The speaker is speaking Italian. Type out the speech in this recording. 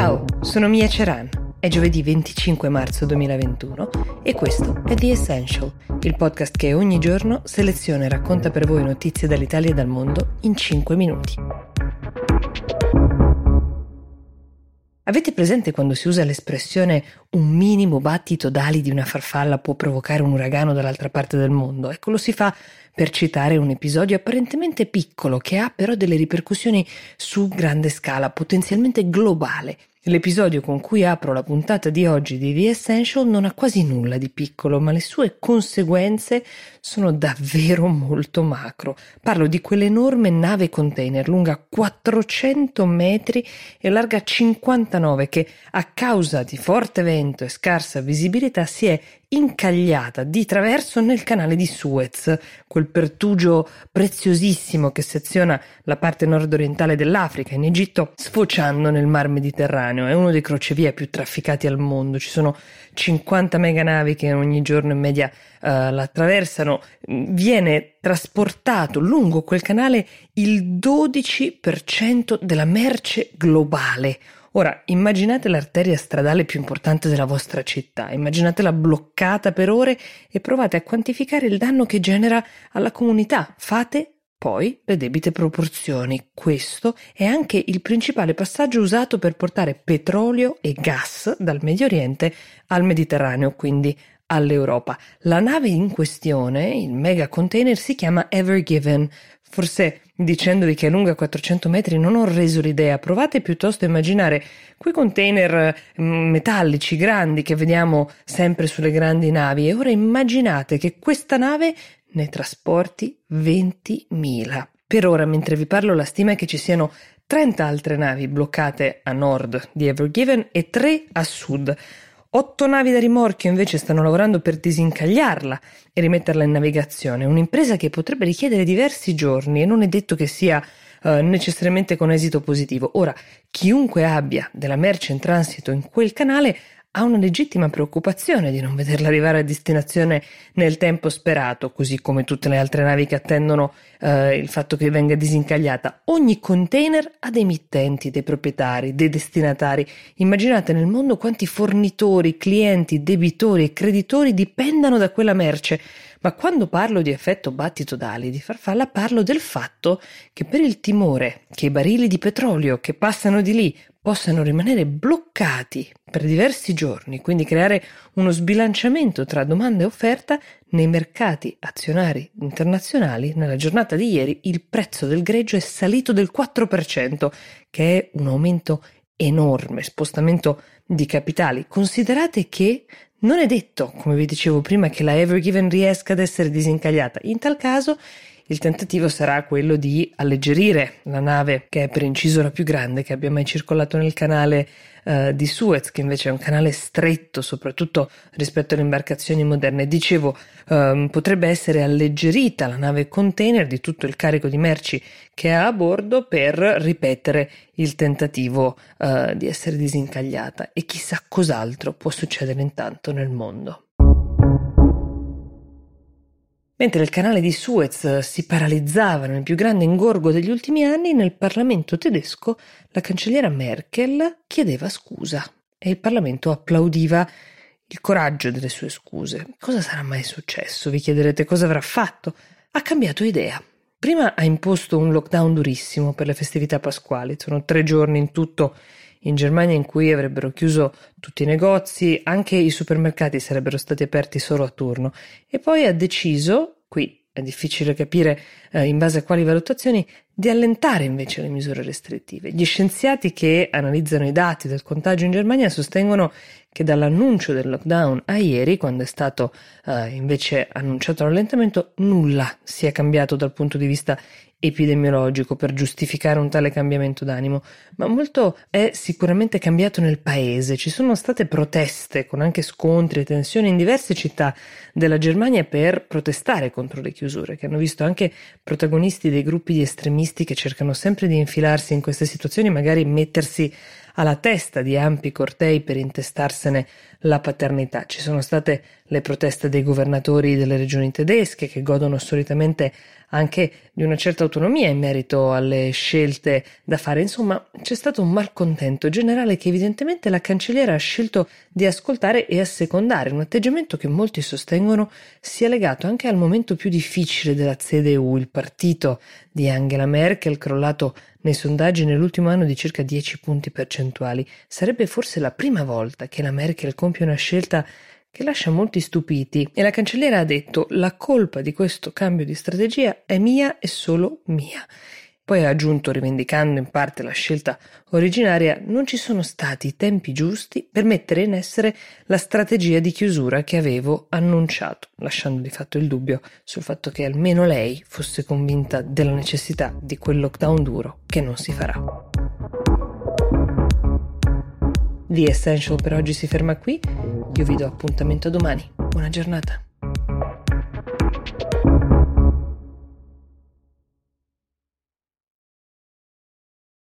Ciao, sono Mia Ceran. È giovedì 25 marzo 2021 e questo è The Essential, il podcast che ogni giorno seleziona e racconta per voi notizie dall'Italia e dal mondo in 5 minuti. Avete presente quando si usa l'espressione un minimo battito d'ali di una farfalla può provocare un uragano dall'altra parte del mondo? Ecco, lo si fa per citare un episodio apparentemente piccolo che ha però delle ripercussioni su grande scala, potenzialmente globale. L'episodio con cui apro la puntata di oggi di The Essential non ha quasi nulla di piccolo, ma le sue conseguenze sono davvero molto macro. Parlo di quell'enorme nave container lunga 400 metri e larga 59 che a causa di forte vento e scarsa visibilità si è incagliata di traverso nel canale di Suez, quel pertugio preziosissimo che seziona la parte nord-orientale dell'Africa in Egitto, sfociando nel mar Mediterraneo. È uno dei crocevia più trafficati al mondo. Ci sono 50 meganavi che ogni giorno in media uh, la attraversano. Viene trasportato lungo quel canale il 12% della merce globale Ora, immaginate l'arteria stradale più importante della vostra città, immaginatela bloccata per ore e provate a quantificare il danno che genera alla comunità. Fate poi le debite proporzioni. Questo è anche il principale passaggio usato per portare petrolio e gas dal Medio Oriente al Mediterraneo, quindi all'Europa. La nave in questione, il mega container, si chiama Ever Given. Forse dicendovi che è lunga 400 metri non ho reso l'idea, provate piuttosto a immaginare quei container mm, metallici grandi che vediamo sempre sulle grandi navi e ora immaginate che questa nave ne trasporti 20.000. Per ora, mentre vi parlo, la stima è che ci siano 30 altre navi bloccate a nord di Ever Given e 3 a sud. Otto navi da rimorchio invece stanno lavorando per disincagliarla e rimetterla in navigazione, un'impresa che potrebbe richiedere diversi giorni e non è detto che sia eh, necessariamente con esito positivo. Ora, chiunque abbia della merce in transito in quel canale ha una legittima preoccupazione di non vederla arrivare a destinazione nel tempo sperato, così come tutte le altre navi che attendono eh, il fatto che venga disincagliata. Ogni container ha dei mittenti, dei proprietari, dei destinatari. Immaginate nel mondo quanti fornitori, clienti, debitori e creditori dipendano da quella merce. Ma quando parlo di effetto battito d'ali di farfalla parlo del fatto che per il timore che i barili di petrolio che passano di lì possano rimanere bloccati per diversi giorni, quindi creare uno sbilanciamento tra domanda e offerta nei mercati azionari internazionali, nella giornata di ieri il prezzo del greggio è salito del 4%, che è un aumento enorme, spostamento di capitali. Considerate che non è detto, come vi dicevo prima, che la Ever riesca ad essere disincagliata. In tal caso il tentativo sarà quello di alleggerire la nave che è per inciso la più grande che abbia mai circolato nel canale uh, di Suez, che invece è un canale stretto, soprattutto rispetto alle imbarcazioni moderne. Dicevo, um, potrebbe essere alleggerita la nave container di tutto il carico di merci che ha a bordo per ripetere il tentativo uh, di essere disincagliata e chissà cos'altro può succedere intanto nel mondo. Mentre il canale di Suez si paralizzava nel più grande ingorgo degli ultimi anni, nel Parlamento tedesco la cancelliera Merkel chiedeva scusa e il Parlamento applaudiva il coraggio delle sue scuse. Cosa sarà mai successo? Vi chiederete cosa avrà fatto? Ha cambiato idea. Prima ha imposto un lockdown durissimo per le festività pasquali, sono tre giorni in tutto in Germania in cui avrebbero chiuso tutti i negozi, anche i supermercati sarebbero stati aperti solo a turno e poi ha deciso, qui è difficile capire eh, in base a quali valutazioni, di allentare invece le misure restrittive. Gli scienziati che analizzano i dati del contagio in Germania sostengono che dall'annuncio del lockdown a ieri, quando è stato eh, invece annunciato l'allentamento, nulla si è cambiato dal punto di vista epidemiologico per giustificare un tale cambiamento d'animo, ma molto è sicuramente cambiato nel paese. Ci sono state proteste con anche scontri e tensioni in diverse città della Germania per protestare contro le chiusure, che hanno visto anche protagonisti dei gruppi di estremisti che cercano sempre di infilarsi in queste situazioni, magari mettersi alla testa di ampi cortei per intestarsene la paternità. Ci sono state le proteste dei governatori delle regioni tedesche che godono solitamente anche di una certa autonomia in merito alle scelte da fare. Insomma, c'è stato un malcontento generale che evidentemente la cancelliera ha scelto di ascoltare e assecondare, un atteggiamento che molti sostengono sia legato anche al momento più difficile della CDU, il partito di Angela Merkel, crollato nei sondaggi nell'ultimo anno di circa 10 punti percentuali. Sarebbe forse la prima volta che la Merkel compie una scelta che lascia molti stupiti e la cancelliera ha detto la colpa di questo cambio di strategia è mia e solo mia. Poi ha aggiunto, rivendicando in parte la scelta originaria, non ci sono stati i tempi giusti per mettere in essere la strategia di chiusura che avevo annunciato, lasciando di fatto il dubbio sul fatto che almeno lei fosse convinta della necessità di quel lockdown duro che non si farà. The Essential per oggi si ferma qui. Io vi do appuntamento domani. Buona giornata.